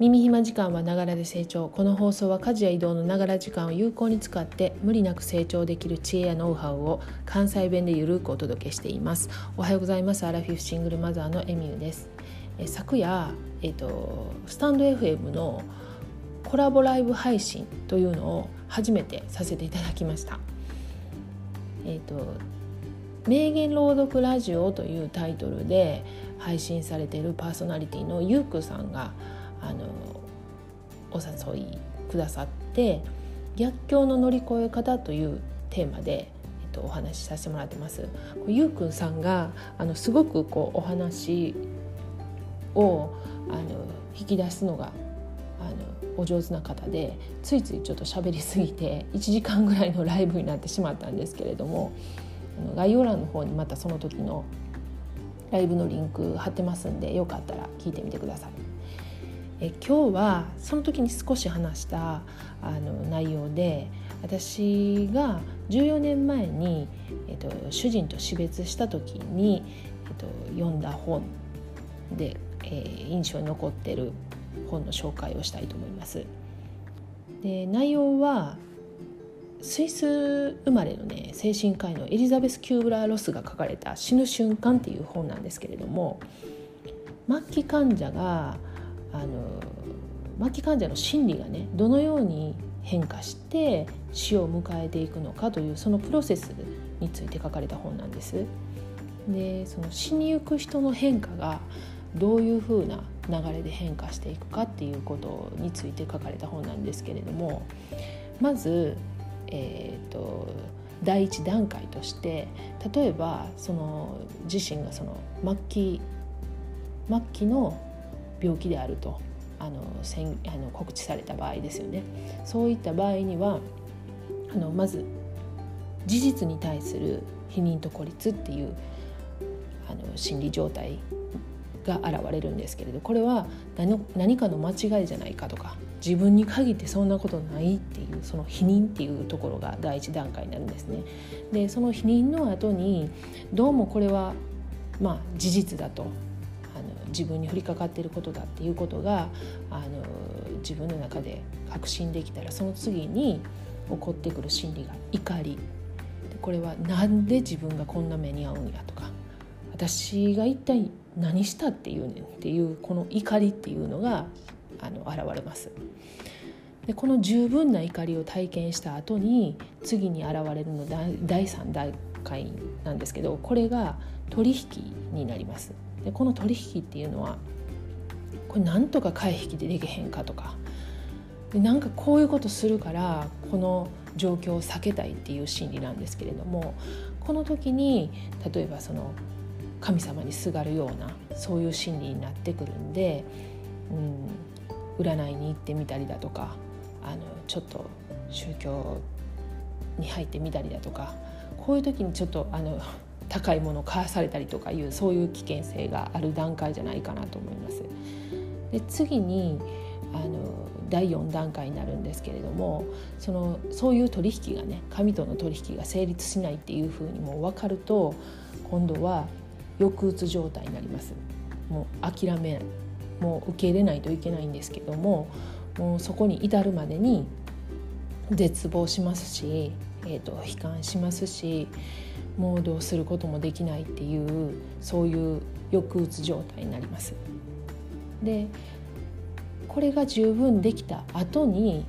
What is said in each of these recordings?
耳暇時間はながらで成長。この放送は家事や移動のながら時間を有効に使って無理なく成長できる知恵やノウハウを関西弁でゆるくお届けしています。おはようございます。アラフィフシングルマザーのエミューです。え昨夜えっ、とスタンド FM のコラボライブ配信というのを初めてさせていただきました。えっ、と名言朗読ラジオというタイトルで配信されているパーソナリティのゆうくさんがあのお誘いくださって逆境の乗り越え方というテーマで、えっと、お話しさせてもらってます。ゆうくんさんがあのすごくこうお話をあの引き出すのがあのお上手な方でついついちょっと喋りすぎて1時間ぐらいのライブになってしまったんですけれどもあの概要欄の方にまたその時のライブのリンク貼ってますんでよかったら聞いてみてください。え今日はその時に少し話したあの内容で私が14年前に、えっと、主人と死別した時に、えっと、読んだ本で、えー、印象に残ってる本の紹介をしたいと思います。で内容はスイス生まれのね精神科医のエリザベス・キューブラー・ロスが書かれた「死ぬ瞬間」っていう本なんですけれども末期患者があの末期患者の心理がねどのように変化して死を迎えていくのかというそのプロセスについて書かれた本なんです。でその死にゆく人の変化がどういうふうな流れで変化していくかっていうことについて書かれた本なんですけれどもまず、えーと、第一段階として例えばその自身がその末期末期の病気であるとあの宣あの告知された場合ですよねそういった場合にはあのまず事実に対する否認と孤立っていうあの心理状態が現れるんですけれどこれは何かの間違いじゃないかとか自分に限ってそんなことないっていうその否認っていうところが第一段階になるんですね。でその否認の後にどうもこれはまあ事実だと自分に降りかかっていることだっていうことがあの自分の中で確信できたらその次に起こってくる心理が怒りこれは何で自分がこんな目に遭うんやとか私が一体何したっていうねんっていうこの怒りっていうのがあの現れます。でこの十分な怒りを体験した後に次に現れるの第3段階なんですけどこれが取引になります。でこの取引っていうのはこれなんとか回避でできへんかとか。でなんかこういうことするからこの状況を避けたいっていう心理なんですけれどもこの時に例えばその神様にすがるようなそういう心理になってくるんで、うん、占いに行ってみたりだとかあのちょっと宗教に入ってみたりだとかこういう時にちょっとあの高いものを買わされたりとかいうそういう危険性がある段階じゃないかなと思います。で次にあの第4段階になるんですけれどもそのそういう取引がね神との取引が成立しないっていうふうにもう分かると今度は抑うつ状態になります。もう諦めもう受け入れないといけないんですけどももうそこに至るまでに絶望しますし、えーと悲観しますしもうどうすることもできないっていうそういう抑うつ状態になります。でこれが十分できた後に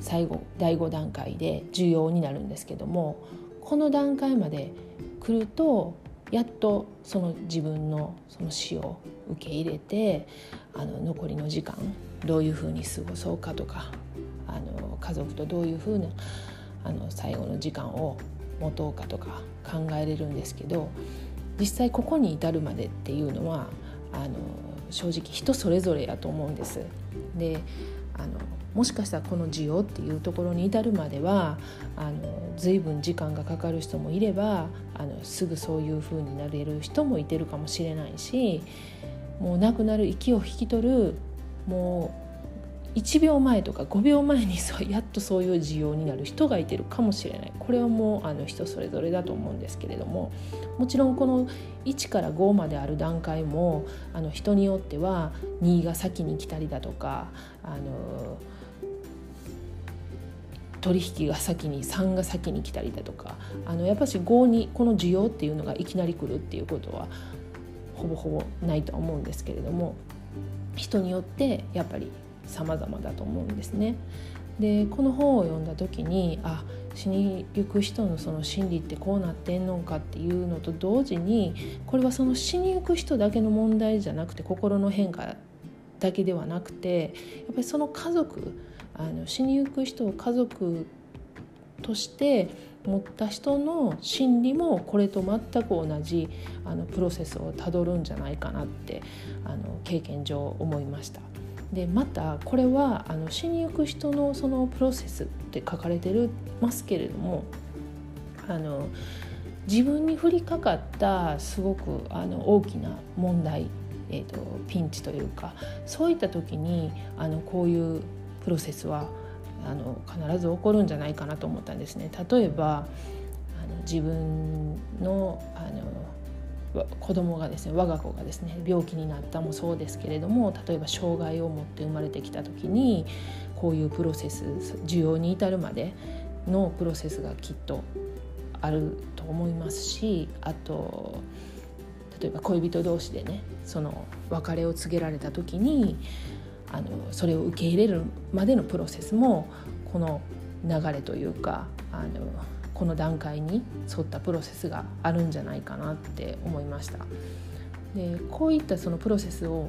最後第5段階で重要になるんですけどもこの段階まで来るとやっとその自分のその死を受け入れてあの残りの時間どういうふうに過ごそうかとかあの家族とどういうふうなあの最後の時間を持とうかとか考えれるんですけど実際ここに至るまでっていうのはあの正直人それぞれやと思うんです。であのもしかしたらこの需要っていうところに至るまではあの随分時間がかかる人もいればあのすぐそういう風になれる人もいてるかもしれないしもう亡くなる息を引き取るもう1秒前とか5秒前にそうやっとそういう需要になる人がいてるかもしれない。これはもうあの人それぞれだと思うんですけれども。もちろんこの1から5まである段階もあの人によっては2が先に来たりだとかあの取引が先に3が先に来たりだとかあのやっぱし5にこの需要っていうのがいきなり来るっていうことはほぼほぼないとは思うんですけれども人によってやっぱり様々だと思うんですね。でこの本を読んだ時にあ死にゆく人のその心理ってこうなってんのかっていうのと同時にこれはその死にゆく人だけの問題じゃなくて心の変化だけではなくてやっぱりその家族あの死にゆく人を家族として持った人の心理もこれと全く同じあのプロセスをたどるんじゃないかなってあの経験上思いました。でまたこれはあの死にゆく人のそのプロセスって書かれてるますけれどもあの自分に降りかかったすごくあの大きな問題、えーと、ピンチというかそういった時にあのこういうプロセスはあの必ず起こるんじゃないかなと思ったんですね。例えばあの自分のあの子供がですね我が子がですね病気になったもそうですけれども例えば障害を持って生まれてきた時にこういうプロセス需要に至るまでのプロセスがきっとあると思いますしあと例えば恋人同士でねその別れを告げられた時にあのそれを受け入れるまでのプロセスもこの流れというかあのこの段階に沿ったプロセスがあるんじゃないかなって思いました。でこういったそのプロセスを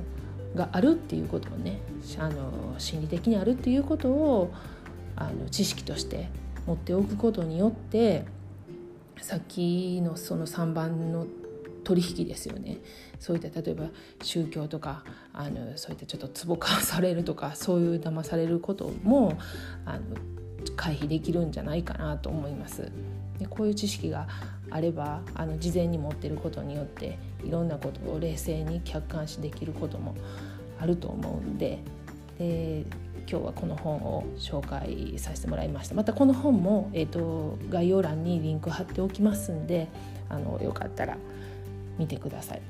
があるっていうことをねあの心理的にあるっていうことをあの知識として持っておくことによってさっきのその3番の取引ですよねそういった例えば宗教とかあのそういったちょっと壺買わされるとかそういう騙されることもあの回避できるんじゃないかなと思います。でこういう知識があればあの事前に持ってることによっていろんなことを冷静に客観視できることもあると思うんでで今日はこの本を紹介させてもらいましたまたこの本も、えーと、概要欄にリンク貼っておきますんであのよかったら見てください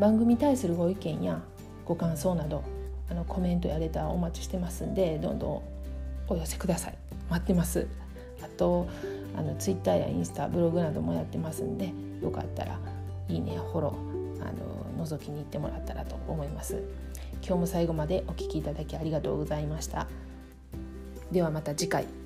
番組に対するご意見やご感想などあのコメントやレターお待ちしてますんでどんどんお寄せください。待ってます。あとあのツイッターやインスタブログなどもやってますんでよかったらいいねフォローあの覗きに行ってもらったらと思います。今日も最後までお聴きいただきありがとうございました。ではまた次回。